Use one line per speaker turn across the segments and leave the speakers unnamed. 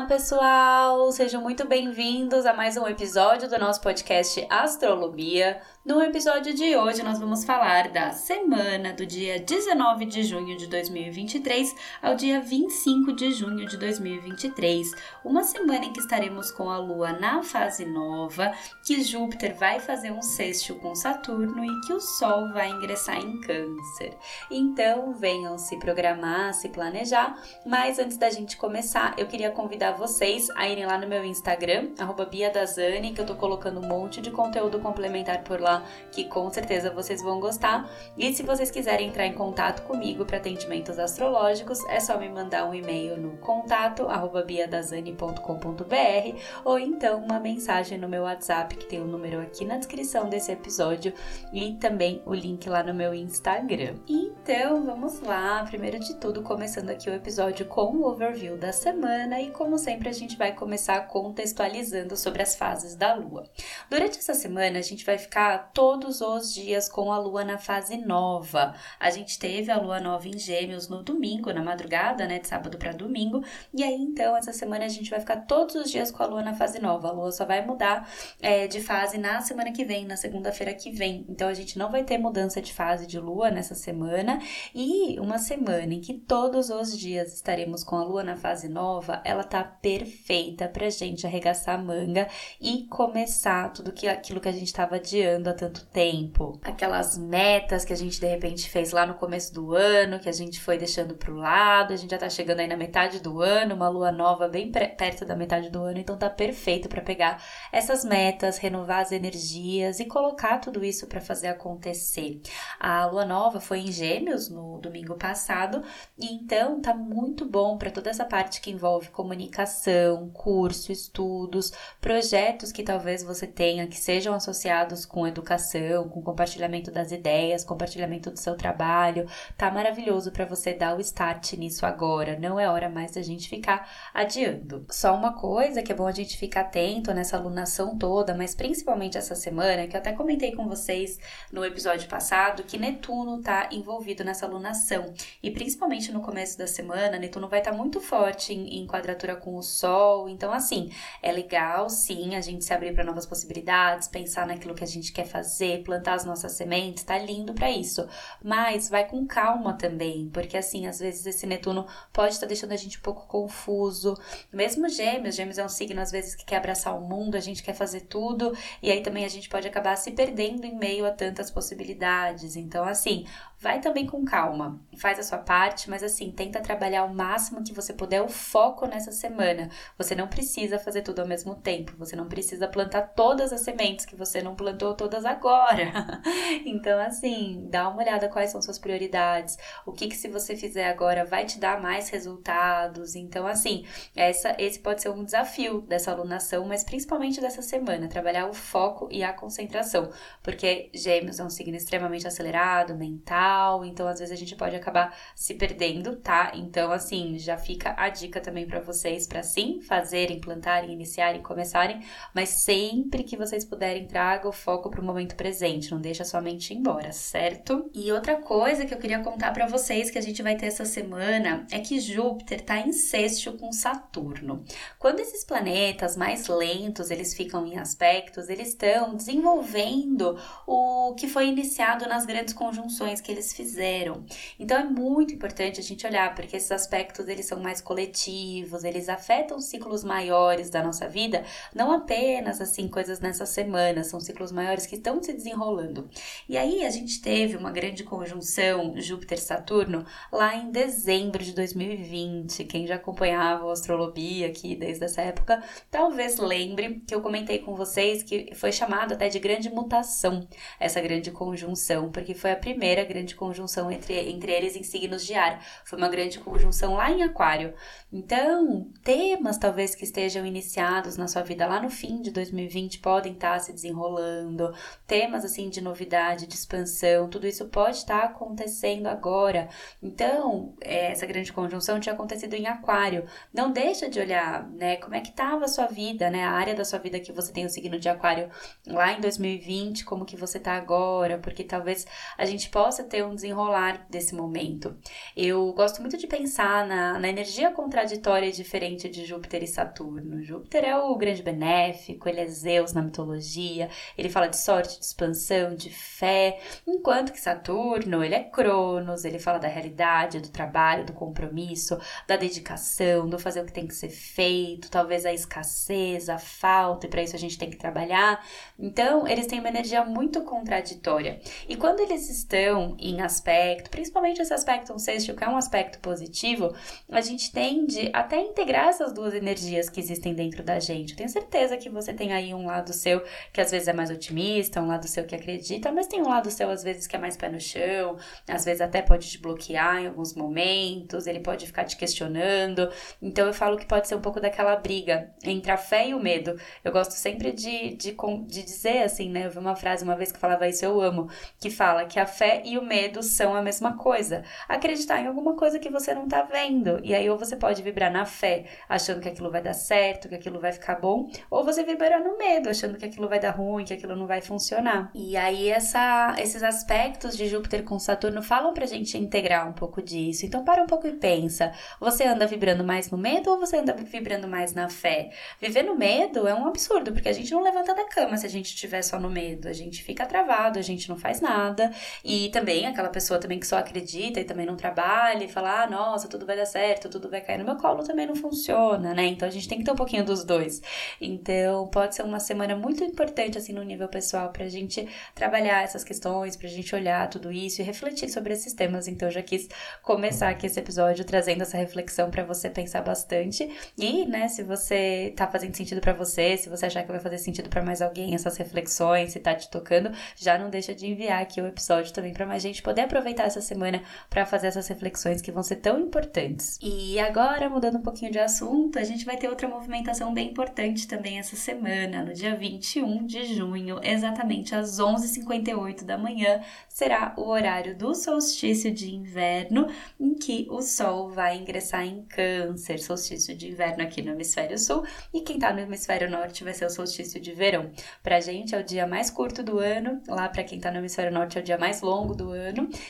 Olá, pessoal! Sejam muito bem-vindos a mais um episódio do nosso podcast Astrologia. No episódio de hoje, nós vamos falar da semana do dia 19 de junho de 2023 ao dia 25 de junho de 2023. Uma semana em que estaremos com a Lua na fase nova, que Júpiter vai fazer um sexto com Saturno e que o Sol vai ingressar em Câncer. Então, venham se programar, se planejar. Mas antes da gente começar, eu queria convidar vocês a irem lá no meu Instagram, @bia_dazani, que eu tô colocando um monte de conteúdo complementar por lá lá, que com certeza vocês vão gostar. E se vocês quiserem entrar em contato comigo para atendimentos astrológicos, é só me mandar um e-mail no contato biadazani.com.br ou então uma mensagem no meu WhatsApp, que tem o um número aqui na descrição desse episódio e também o link lá no meu Instagram. Então, vamos lá. Primeiro de tudo, começando aqui o episódio com o overview da semana e como sempre a gente vai começar contextualizando sobre as fases da lua. Durante essa semana a gente vai ficar todos os dias com a lua na fase nova. A gente teve a lua nova em Gêmeos no domingo, na madrugada, né, de sábado para domingo, e aí então essa semana a gente vai ficar todos os dias com a lua na fase nova. A lua só vai mudar é, de fase na semana que vem, na segunda-feira que vem. Então a gente não vai ter mudança de fase de lua nessa semana e uma semana em que todos os dias estaremos com a lua na fase nova, ela tá perfeita pra gente arregaçar a manga e começar tudo que, aquilo que a gente estava adiando há tanto tempo. Aquelas metas que a gente de repente fez lá no começo do ano, que a gente foi deixando pro lado, a gente já tá chegando aí na metade do ano, uma lua nova bem perto da metade do ano, então tá perfeito para pegar essas metas, renovar as energias e colocar tudo isso para fazer acontecer. A lua nova foi em Gêmeos no domingo passado, e então tá muito bom para toda essa parte que envolve comunicação, curso, estudos, projetos que talvez você tenha que sejam associados com educação educação, com compartilhamento das ideias, compartilhamento do seu trabalho. Tá maravilhoso para você dar o start nisso agora. Não é hora mais da gente ficar adiando. Só uma coisa que é bom a gente ficar atento nessa alunação toda, mas principalmente essa semana, que eu até comentei com vocês no episódio passado, que Netuno tá envolvido nessa alunação. E principalmente no começo da semana, Netuno vai estar tá muito forte em, em quadratura com o Sol. Então, assim, é legal sim a gente se abrir para novas possibilidades, pensar naquilo que a gente quer fazer, plantar as nossas sementes, tá lindo para isso. Mas vai com calma também, porque assim, às vezes esse Netuno pode estar tá deixando a gente um pouco confuso. Mesmo Gêmeos, Gêmeos é um signo às vezes que quer abraçar o mundo, a gente quer fazer tudo, e aí também a gente pode acabar se perdendo em meio a tantas possibilidades. Então, assim, Vai também com calma, faz a sua parte, mas assim, tenta trabalhar o máximo que você puder o foco nessa semana. Você não precisa fazer tudo ao mesmo tempo, você não precisa plantar todas as sementes que você não plantou todas agora. então, assim, dá uma olhada quais são suas prioridades, o que que se você fizer agora vai te dar mais resultados. Então, assim, essa, esse pode ser um desafio dessa alunação, mas principalmente dessa semana, trabalhar o foco e a concentração, porque Gêmeos é um signo extremamente acelerado, mental legal, então às vezes a gente pode acabar se perdendo, tá? Então, assim, já fica a dica também para vocês para sim fazerem, plantarem, iniciarem, começarem, mas sempre que vocês puderem, traga o foco para o momento presente, não deixa sua mente embora, certo? E outra coisa que eu queria contar para vocês que a gente vai ter essa semana é que Júpiter tá em sexto com Saturno. Quando esses planetas mais lentos, eles ficam em aspectos, eles estão desenvolvendo o que foi iniciado nas grandes conjunções que eles eles fizeram. Então é muito importante a gente olhar, porque esses aspectos eles são mais coletivos, eles afetam ciclos maiores da nossa vida, não apenas assim coisas nessa semana, são ciclos maiores que estão se desenrolando. E aí a gente teve uma grande conjunção Júpiter-Saturno lá em dezembro de 2020. Quem já acompanhava a astrologia aqui desde essa época, talvez lembre que eu comentei com vocês que foi chamado até de grande mutação essa grande conjunção, porque foi a primeira grande grande conjunção entre, entre eles em signos de ar. Foi uma grande conjunção lá em Aquário. Então, temas talvez que estejam iniciados na sua vida lá no fim de 2020 podem estar se desenrolando. Temas assim de novidade, de expansão, tudo isso pode estar acontecendo agora. Então, é, essa grande conjunção tinha acontecido em Aquário. Não deixa de olhar, né, como é que estava a sua vida, né, a área da sua vida que você tem o signo de Aquário lá em 2020, como que você está agora, porque talvez a gente possa ter um desenrolamento desenrolar desse momento. Eu gosto muito de pensar na, na energia contraditória e diferente de Júpiter e Saturno. Júpiter é o grande benéfico, ele é Zeus na mitologia, ele fala de sorte, de expansão, de fé, enquanto que Saturno, ele é Cronos, ele fala da realidade, do trabalho, do compromisso, da dedicação, do fazer o que tem que ser feito, talvez a escassez, a falta, e para isso a gente tem que trabalhar. Então, eles têm uma energia muito contraditória. E quando eles estão em aspecto, principalmente esse aspecto sextil, que é um aspecto positivo, a gente tende até a integrar essas duas energias que existem dentro da gente. Eu tenho certeza que você tem aí um lado seu que às vezes é mais otimista, um lado seu que acredita, mas tem um lado seu às vezes que é mais pé no chão, às vezes até pode te bloquear em alguns momentos, ele pode ficar te questionando. Então eu falo que pode ser um pouco daquela briga entre a fé e o medo. Eu gosto sempre de, de, de dizer assim, né? Eu vi uma frase uma vez que falava isso, eu amo, que fala que a fé e o medo são a mesma coisa. Acreditar em alguma coisa que você não tá vendo. E aí, ou você pode vibrar na fé, achando que aquilo vai dar certo, que aquilo vai ficar bom, ou você vibrar no medo, achando que aquilo vai dar ruim, que aquilo não vai funcionar. E aí, essa, esses aspectos de Júpiter com Saturno falam pra gente integrar um pouco disso. Então, para um pouco e pensa: você anda vibrando mais no medo ou você anda vibrando mais na fé? Viver no medo é um absurdo, porque a gente não levanta da cama se a gente estiver só no medo. A gente fica travado, a gente não faz nada. E também aquela pessoa também que só acredita e também não trabalha e fala: ah, nossa, tudo vai dar certo, tudo vai cair no meu colo, também não funciona, né? Então a gente tem que ter um pouquinho dos dois. Então pode ser uma semana muito importante, assim, no nível pessoal, pra gente trabalhar essas questões, pra gente olhar tudo isso e refletir sobre esses temas. Então eu já quis começar aqui esse episódio trazendo essa reflexão para você pensar bastante. E, né, se você tá fazendo sentido para você, se você achar que vai fazer sentido para mais alguém essas reflexões, se tá te tocando, já não deixa de enviar aqui o episódio também para mais gente poder aproveitar essa semana para fazer essas reflexões que vão ser tão importantes. E agora, mudando um pouquinho de assunto, a gente vai ter outra movimentação bem importante também essa semana, no dia 21 de junho, exatamente às 11h58 da manhã, será o horário do solstício de inverno, em que o Sol vai ingressar em Câncer, solstício de inverno aqui no hemisfério sul, e quem tá no hemisfério norte vai ser o solstício de verão. Pra gente é o dia mais curto do ano, lá para quem tá no hemisfério norte é o dia mais longo do ano,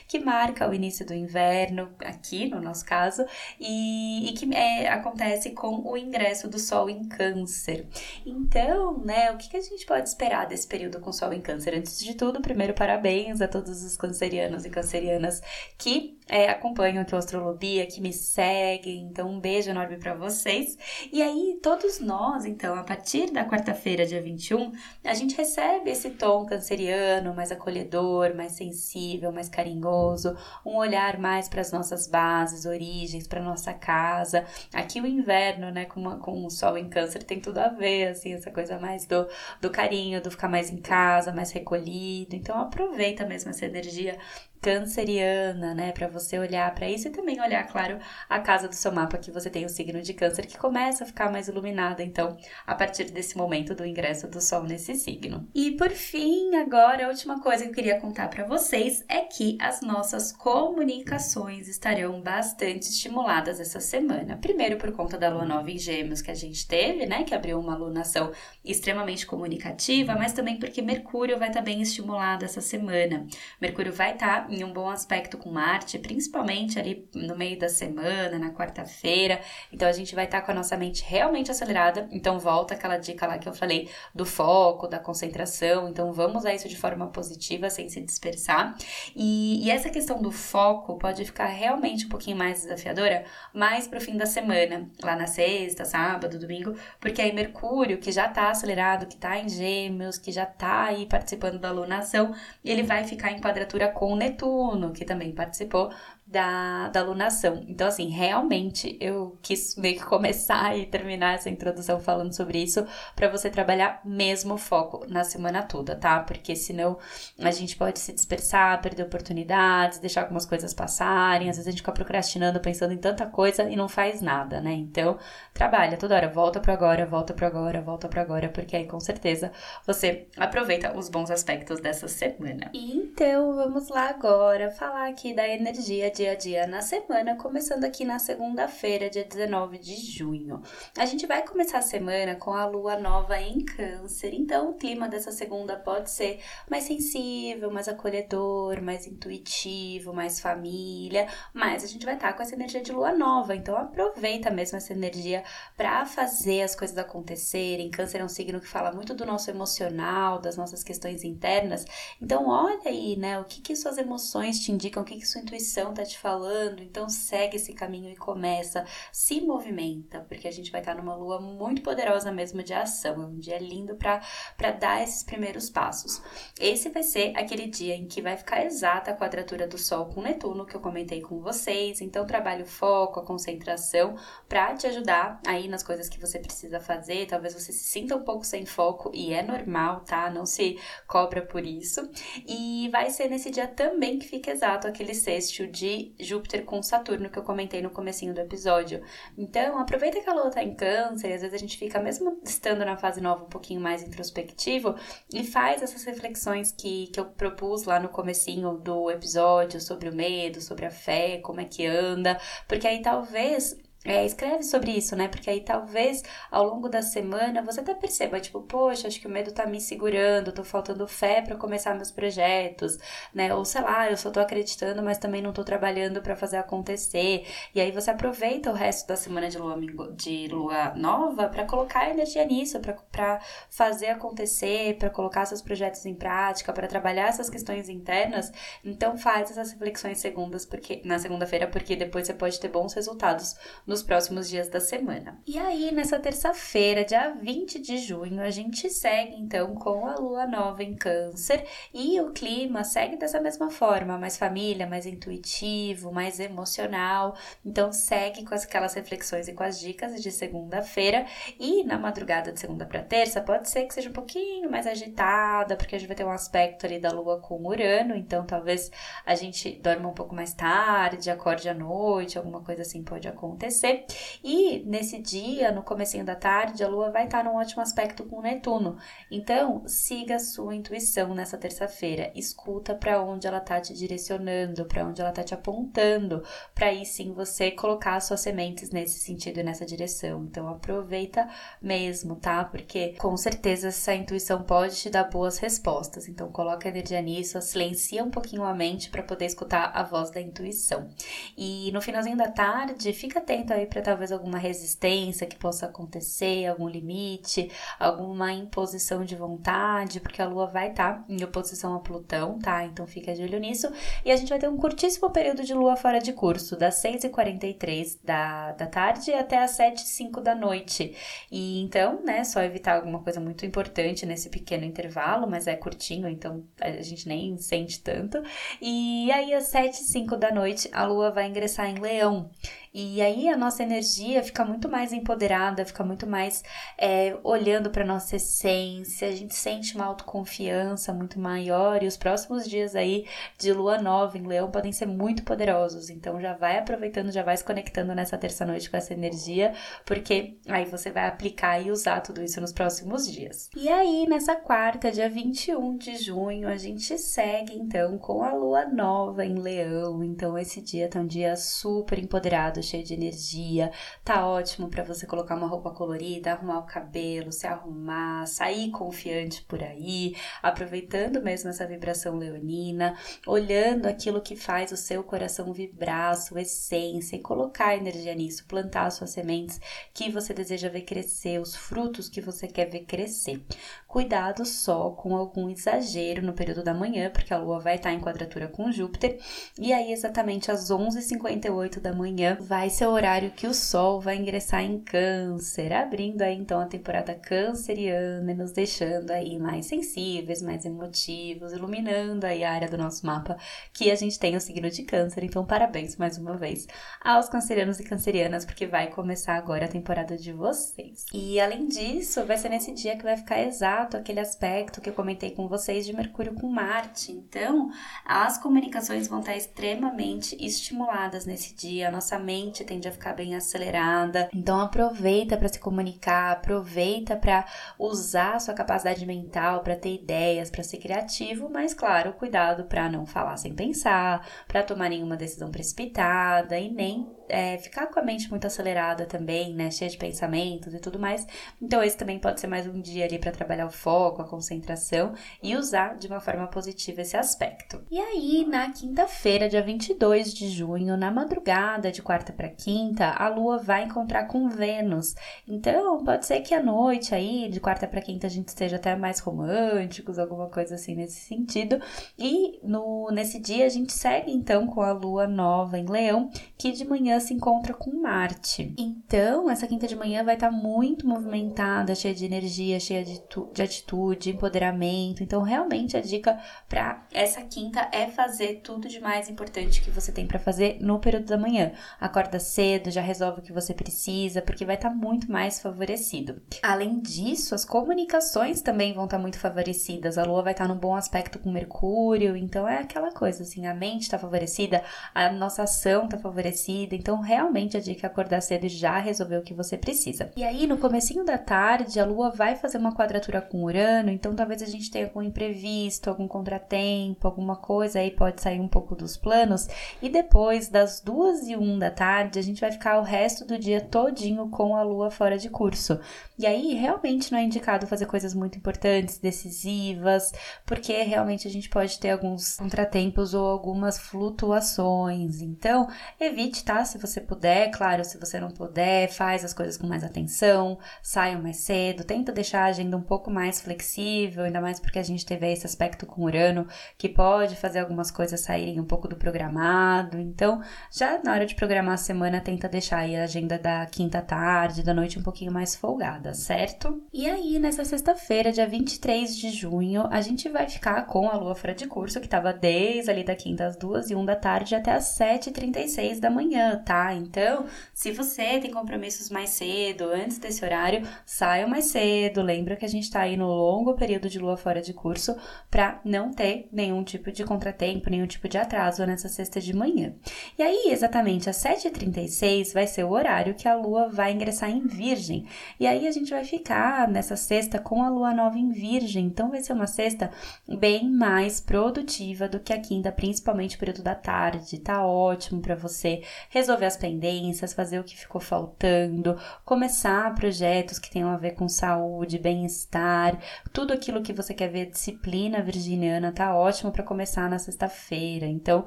que marca o início do inverno, aqui no nosso caso, e, e que é, acontece com o ingresso do Sol em Câncer. Então, né, o que, que a gente pode esperar desse período com Sol em Câncer? Antes de tudo, primeiro, parabéns a todos os cancerianos e cancerianas que é, acompanham aqui o Astrolobia, que me seguem. Então, um beijo enorme para vocês. E aí, todos nós, então, a partir da quarta-feira, dia 21, a gente recebe esse tom canceriano, mais acolhedor, mais sensível, mais carinhoso, um olhar mais para as nossas bases, origens, para nossa casa. Aqui o inverno, né, com, uma, com o sol em câncer, tem tudo a ver, assim, essa coisa mais do, do carinho, do ficar mais em casa, mais recolhido. Então, aproveita mesmo essa energia canceriana, né, para você olhar para isso e também olhar, claro, a casa do seu mapa que você tem o signo de câncer que começa a ficar mais iluminada, então, a partir desse momento do ingresso do sol nesse signo. E por fim, agora a última coisa que eu queria contar para vocês é que as nossas comunicações estarão bastante estimuladas essa semana. Primeiro por conta da lua nova em Gêmeos que a gente teve, né, que abriu uma lunação extremamente comunicativa, mas também porque Mercúrio vai estar tá bem estimulado essa semana. Mercúrio vai estar tá em um bom aspecto com Marte, principalmente ali no meio da semana, na quarta-feira. Então a gente vai estar tá com a nossa mente realmente acelerada. Então volta aquela dica lá que eu falei do foco, da concentração. Então vamos a isso de forma positiva, sem se dispersar. E, e essa questão do foco pode ficar realmente um pouquinho mais desafiadora mais pro fim da semana, lá na sexta, sábado, domingo, porque aí Mercúrio, que já tá acelerado, que tá em Gêmeos, que já tá aí participando da lunação, ele vai ficar em quadratura com Netuno Netuno, que também participou da, da alunação. Então, assim, realmente eu quis meio que começar e terminar essa introdução falando sobre isso, para você trabalhar mesmo foco na semana toda, tá? Porque senão a gente pode se dispersar, perder oportunidades, deixar algumas coisas passarem, às vezes a gente fica procrastinando, pensando em tanta coisa e não faz nada, né? Então, trabalha toda hora, volta pro agora, volta pro agora, volta pro agora, porque aí com certeza você aproveita os bons aspectos dessa semana. Então, vamos lá agora falar aqui da energia de dia a dia na semana, começando aqui na segunda-feira, dia 19 de junho. A gente vai começar a semana com a lua nova em Câncer, então o clima dessa segunda pode ser mais sensível, mais acolhedor, mais intuitivo, mais família, mas a gente vai estar com essa energia de lua nova, então aproveita mesmo essa energia para fazer as coisas acontecerem. Câncer é um signo que fala muito do nosso emocional, das nossas questões internas, então olha aí, né, o que que suas emoções te indicam, o que que sua intuição tá te falando, então segue esse caminho e começa, se movimenta, porque a gente vai estar numa lua muito poderosa mesmo de ação, é um dia lindo para dar esses primeiros passos. Esse vai ser aquele dia em que vai ficar exata a quadratura do Sol com Netuno, que eu comentei com vocês, então trabalhe o foco, a concentração, para te ajudar aí nas coisas que você precisa fazer, talvez você se sinta um pouco sem foco, e é normal, tá? Não se cobra por isso. E vai ser nesse dia também que fica exato aquele sexto de Júpiter com Saturno que eu comentei no comecinho do episódio. Então, aproveita que a lua tá em câncer, e às vezes a gente fica, mesmo estando na fase nova, um pouquinho mais introspectivo, e faz essas reflexões que, que eu propus lá no comecinho do episódio sobre o medo, sobre a fé, como é que anda, porque aí talvez é, escreve sobre isso, né? Porque aí talvez ao longo da semana você até perceba, tipo, poxa, acho que o medo tá me segurando, tô faltando fé para começar meus projetos, né? Ou sei lá, eu só tô acreditando, mas também não tô trabalhando para fazer acontecer. E aí você aproveita o resto da semana de lua, de lua nova para colocar energia nisso, para fazer acontecer, para colocar seus projetos em prática, para trabalhar essas questões internas. Então faz essas reflexões segundas, porque na segunda-feira, porque depois você pode ter bons resultados nos próximos dias da semana. E aí, nessa terça-feira, dia 20 de junho, a gente segue então com a lua nova em Câncer e o clima segue dessa mesma forma, mais família, mais intuitivo, mais emocional. Então, segue com aquelas reflexões e com as dicas de segunda-feira e na madrugada de segunda para terça, pode ser que seja um pouquinho mais agitada, porque a gente vai ter um aspecto ali da lua com Urano, então talvez a gente dorma um pouco mais tarde, acorde à noite, alguma coisa assim pode acontecer acontecer. E nesse dia, no comecinho da tarde, a Lua vai estar num ótimo aspecto com Netuno. Então, siga a sua intuição nessa terça-feira. Escuta para onde ela tá te direcionando, para onde ela tá te apontando, para aí sim você colocar suas sementes nesse sentido e nessa direção. Então, aproveita mesmo, tá? Porque com certeza essa intuição pode te dar boas respostas. Então, coloca energia nisso, silencia um pouquinho a mente para poder escutar a voz da intuição. E no finalzinho da tarde, fica atento aí para talvez alguma resistência que possa acontecer, algum limite, alguma imposição de vontade, porque a Lua vai estar tá em oposição a Plutão, tá? Então fica de olho nisso. E a gente vai ter um curtíssimo período de Lua fora de curso, das 6h43 da, da tarde até as 7h05 da noite. E então, né, só evitar alguma coisa muito importante nesse pequeno intervalo, mas é curtinho, então a gente nem sente tanto. E aí, às 7 h 05 da noite, a Lua vai ingressar em Leão. E aí a nossa energia fica muito mais empoderada, fica muito mais é, olhando para nossa essência, a gente sente uma autoconfiança muito maior e os próximos dias aí de lua nova em leão podem ser muito poderosos. Então já vai aproveitando, já vai se conectando nessa terça noite com essa energia, porque aí você vai aplicar e usar tudo isso nos próximos dias. E aí nessa quarta, dia 21 de junho, a gente segue então com a lua nova em leão. Então esse dia tá um dia super empoderado cheio de energia. Tá ótimo para você colocar uma roupa colorida, arrumar o cabelo, se arrumar, sair confiante por aí, aproveitando mesmo essa vibração leonina, olhando aquilo que faz o seu coração vibrar, a sua essência e colocar energia nisso, plantar suas sementes que você deseja ver crescer, os frutos que você quer ver crescer. Cuidado só com algum exagero no período da manhã, porque a lua vai estar em quadratura com Júpiter, e aí exatamente às 11h58 da manhã vai ser o horário que o Sol vai ingressar em Câncer, abrindo aí então a temporada canceriana nos deixando aí mais sensíveis, mais emotivos, iluminando aí a área do nosso mapa que a gente tem o signo de Câncer. Então, parabéns mais uma vez aos cancerianos e cancerianas, porque vai começar agora a temporada de vocês. E além disso, vai ser nesse dia que vai ficar exato exato aquele aspecto que eu comentei com vocês de Mercúrio com Marte. Então, as comunicações vão estar extremamente estimuladas nesse dia, a nossa mente tende a ficar bem acelerada. Então, aproveita para se comunicar, aproveita para usar a sua capacidade mental para ter ideias, para ser criativo, mas claro, cuidado para não falar sem pensar, para tomar nenhuma decisão precipitada e nem é, ficar com a mente muito acelerada também, né? Cheia de pensamentos e tudo mais. Então, esse também pode ser mais um dia ali para trabalhar o foco, a concentração e usar de uma forma positiva esse aspecto. E aí, na quinta-feira, dia 22 de junho, na madrugada de quarta para quinta, a lua vai encontrar com Vênus. Então, pode ser que à noite aí, de quarta para quinta, a gente esteja até mais românticos, alguma coisa assim nesse sentido. E no, nesse dia, a gente segue então com a lua nova em Leão, que de manhã se encontra com Marte. Então, essa quinta de manhã vai estar muito movimentada, cheia de energia, cheia de, de atitude, empoderamento. Então, realmente a dica para essa quinta é fazer tudo de mais importante que você tem para fazer no período da manhã. Acorda cedo, já resolve o que você precisa, porque vai estar muito mais favorecido. Além disso, as comunicações também vão estar muito favorecidas. A lua vai estar num bom aspecto com Mercúrio, então é aquela coisa assim, a mente está favorecida, a nossa ação está favorecida, então então, realmente a dica é acordar cedo e já resolver o que você precisa. E aí, no comecinho da tarde, a Lua vai fazer uma quadratura com Urano, então talvez a gente tenha algum imprevisto, algum contratempo, alguma coisa aí pode sair um pouco dos planos. E depois das duas e um da tarde, a gente vai ficar o resto do dia todinho com a Lua fora de curso. E aí, realmente não é indicado fazer coisas muito importantes, decisivas, porque realmente a gente pode ter alguns contratempos ou algumas flutuações. Então, evite, tá? Se você puder, claro, se você não puder, faz as coisas com mais atenção, saiam mais cedo, tenta deixar a agenda um pouco mais flexível, ainda mais porque a gente teve esse aspecto com Urano que pode fazer algumas coisas saírem um pouco do programado. Então, já na hora de programar a semana, tenta deixar aí a agenda da quinta tarde, da noite um pouquinho mais folgada, certo? E aí, nessa sexta-feira, dia 23 de junho, a gente vai ficar com a lua fora de curso, que estava desde ali da quinta às duas e um da tarde até às 7h36 da manhã, tá? Então, se você tem compromissos mais cedo, antes desse horário, saiam mais cedo. Lembra que a gente tá aí no longo período de lua fora de curso para não ter nenhum tipo de contratempo, nenhum tipo de atraso nessa sexta de manhã. E aí, exatamente às 7h36 vai ser o horário que a lua vai ingressar em Virgem. E aí a gente vai ficar nessa sexta com a lua nova em Virgem. Então vai ser uma sexta bem mais produtiva do que a quinta, principalmente o período da tarde. Tá ótimo para você resolver resolver as pendências, fazer o que ficou faltando, começar projetos que tenham a ver com saúde, bem-estar, tudo aquilo que você quer ver, disciplina virginiana, tá ótimo para começar na sexta-feira. Então,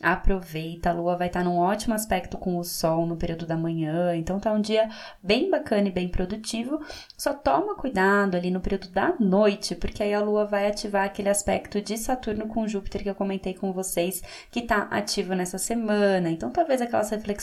aproveita, a lua vai estar tá num ótimo aspecto com o sol no período da manhã, então tá um dia bem bacana e bem produtivo. Só toma cuidado ali no período da noite, porque aí a lua vai ativar aquele aspecto de Saturno com Júpiter que eu comentei com vocês, que tá ativo nessa semana. Então, talvez aquelas reflexões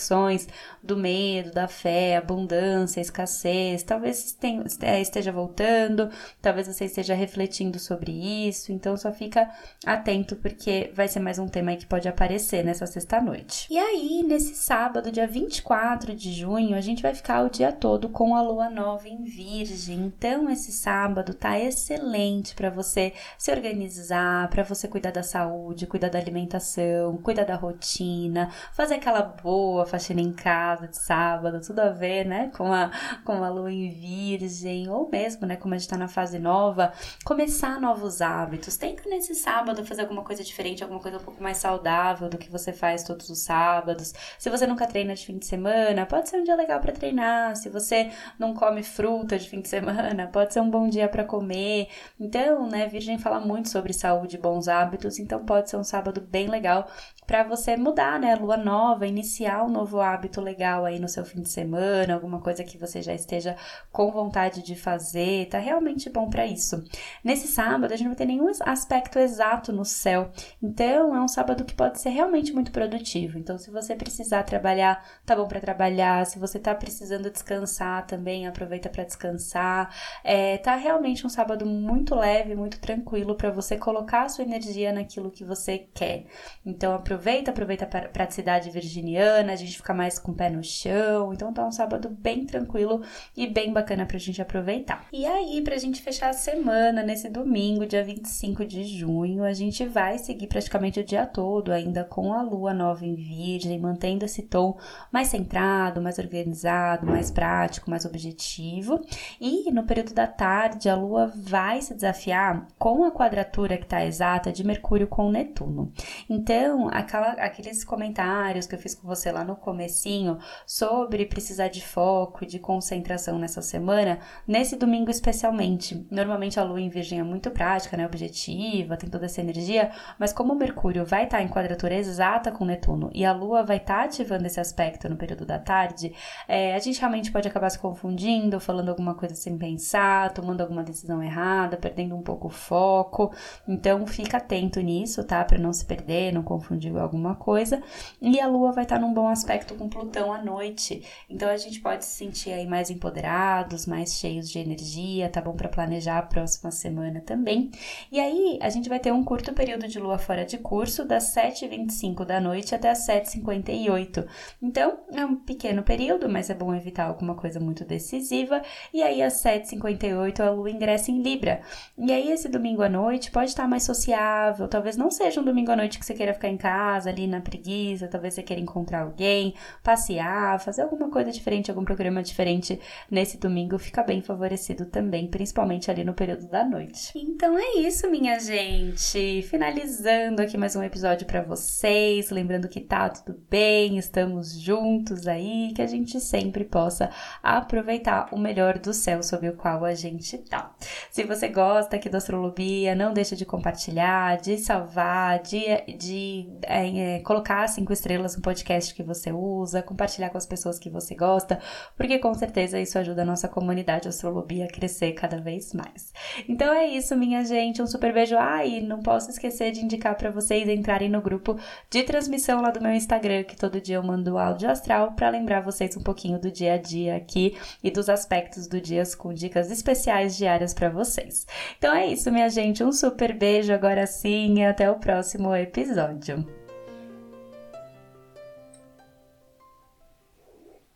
do medo, da fé, abundância, escassez, talvez é, esteja voltando, talvez você esteja refletindo sobre isso, então só fica atento porque vai ser mais um tema que pode aparecer nessa sexta-noite. E aí, nesse sábado, dia 24 de junho, a gente vai ficar o dia todo com a lua nova em Virgem. Então, esse sábado tá excelente para você se organizar, para você cuidar da saúde, cuidar da alimentação, cuidar da rotina, fazer aquela boa faxina em casa de sábado, tudo a ver, né, com a, com a lua em virgem, ou mesmo, né, como a gente tá na fase nova, começar novos hábitos. Tenta nesse sábado fazer alguma coisa diferente, alguma coisa um pouco mais saudável do que você faz todos os sábados. Se você nunca treina de fim de semana, pode ser um dia legal para treinar. Se você não come fruta de fim de semana, pode ser um bom dia para comer. Então, né, Virgem fala muito sobre saúde e bons hábitos, então pode ser um sábado bem legal para você mudar, né? Lua nova, iniciar um novo hábito legal aí no seu fim de semana, alguma coisa que você já esteja com vontade de fazer, tá realmente bom para isso. Nesse sábado, a gente não ter nenhum aspecto exato no céu, então é um sábado que pode ser realmente muito produtivo. Então, se você precisar trabalhar, tá bom para trabalhar. Se você tá precisando descansar também, aproveita para descansar. É, tá realmente um sábado muito leve, muito tranquilo para você colocar a sua energia naquilo que você quer. Então, aproveita aproveita, aproveita a praticidade virginiana, a gente fica mais com o pé no chão. Então tá um sábado bem tranquilo e bem bacana pra gente aproveitar. E aí, pra gente fechar a semana, nesse domingo, dia 25 de junho, a gente vai seguir praticamente o dia todo ainda com a lua nova em Virgem, mantendo esse tom mais centrado, mais organizado, mais prático, mais objetivo. E no período da tarde, a lua vai se desafiar com a quadratura que está exata de Mercúrio com Netuno. Então, aquela, aqueles comentários que eu fiz com você lá no comecinho sobre precisar de foco e de concentração nessa semana, nesse domingo especialmente. Normalmente a lua em Virgem é muito prática, né, objetiva, tem toda essa energia, mas como o Mercúrio vai estar tá em quadratura exata com Netuno e a lua vai estar tá ativando esse aspecto no período da tarde, é, a gente realmente pode acabar se confundindo, falando alguma coisa sem pensar, tomando alguma decisão errada, perdendo um pouco o foco. Então, fica atento nisso, tá? Para não se perder, não confundir alguma coisa. E a lua vai estar num bom aspecto com Plutão à noite. Então, a gente pode se sentir aí mais empoderados, mais cheios de energia, tá bom para planejar a próxima semana também. E aí, a gente vai ter um curto período de lua fora de curso, das 7h25 da noite até as 7h58. Então, é um pequeno período, mas é bom evitar alguma coisa muito decisiva. E aí, às 7h58, a lua ingressa em Libra. E aí, esse domingo à noite pode estar mais sociável. Talvez não seja um domingo à noite que você queira ficar em casa, ali na preguiça. Talvez você queira encontrar alguém, passear, fazer alguma coisa diferente, algum programa diferente nesse domingo. Fica bem favorecido também, principalmente ali no período da noite. Então é isso, minha gente. Finalizando aqui mais um episódio para vocês. Lembrando que tá tudo bem, estamos juntos aí, que a gente sempre possa aproveitar o melhor do céu sobre o qual a gente tá. Se você gosta aqui da astrologia, não deixa de compartilhar, de salvar, de, de é, colocar cinco estrelas no podcast que você usa, compartilhar com as pessoas que você gosta, porque com certeza isso ajuda a nossa comunidade astrologia a crescer cada vez mais. Então é isso, minha gente. Um super beijo. Ah, e não posso esquecer de indicar para vocês entrarem no grupo de transmissão lá do meu Instagram, que todo dia eu mando áudio astral para lembrar vocês um pouquinho do dia a dia aqui e dos aspectos do dia com dicas especiais diárias para vocês. Então é isso, minha gente. Um super beijo agora sim e até o próximo episódio.